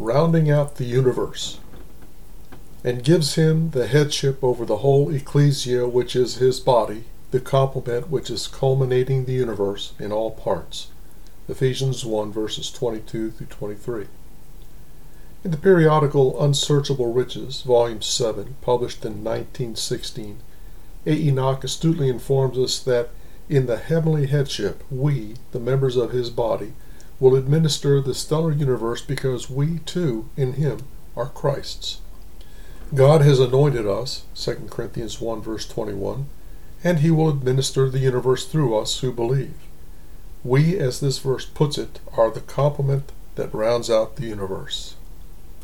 rounding out the universe, and gives him the headship over the whole ecclesia, which is his body, the complement which is culminating the universe in all parts. Ephesians 1 verses 22 through 23. In the periodical Unsearchable Riches, Volume 7, published in 1916, A. Enoch astutely informs us that in the heavenly headship, we, the members of his body, will administer the stellar universe because we, too, in him, are christs. God has anointed us, 2 Corinthians 1 verse 21, and he will administer the universe through us who believe. We, as this verse puts it, are the complement that rounds out the universe.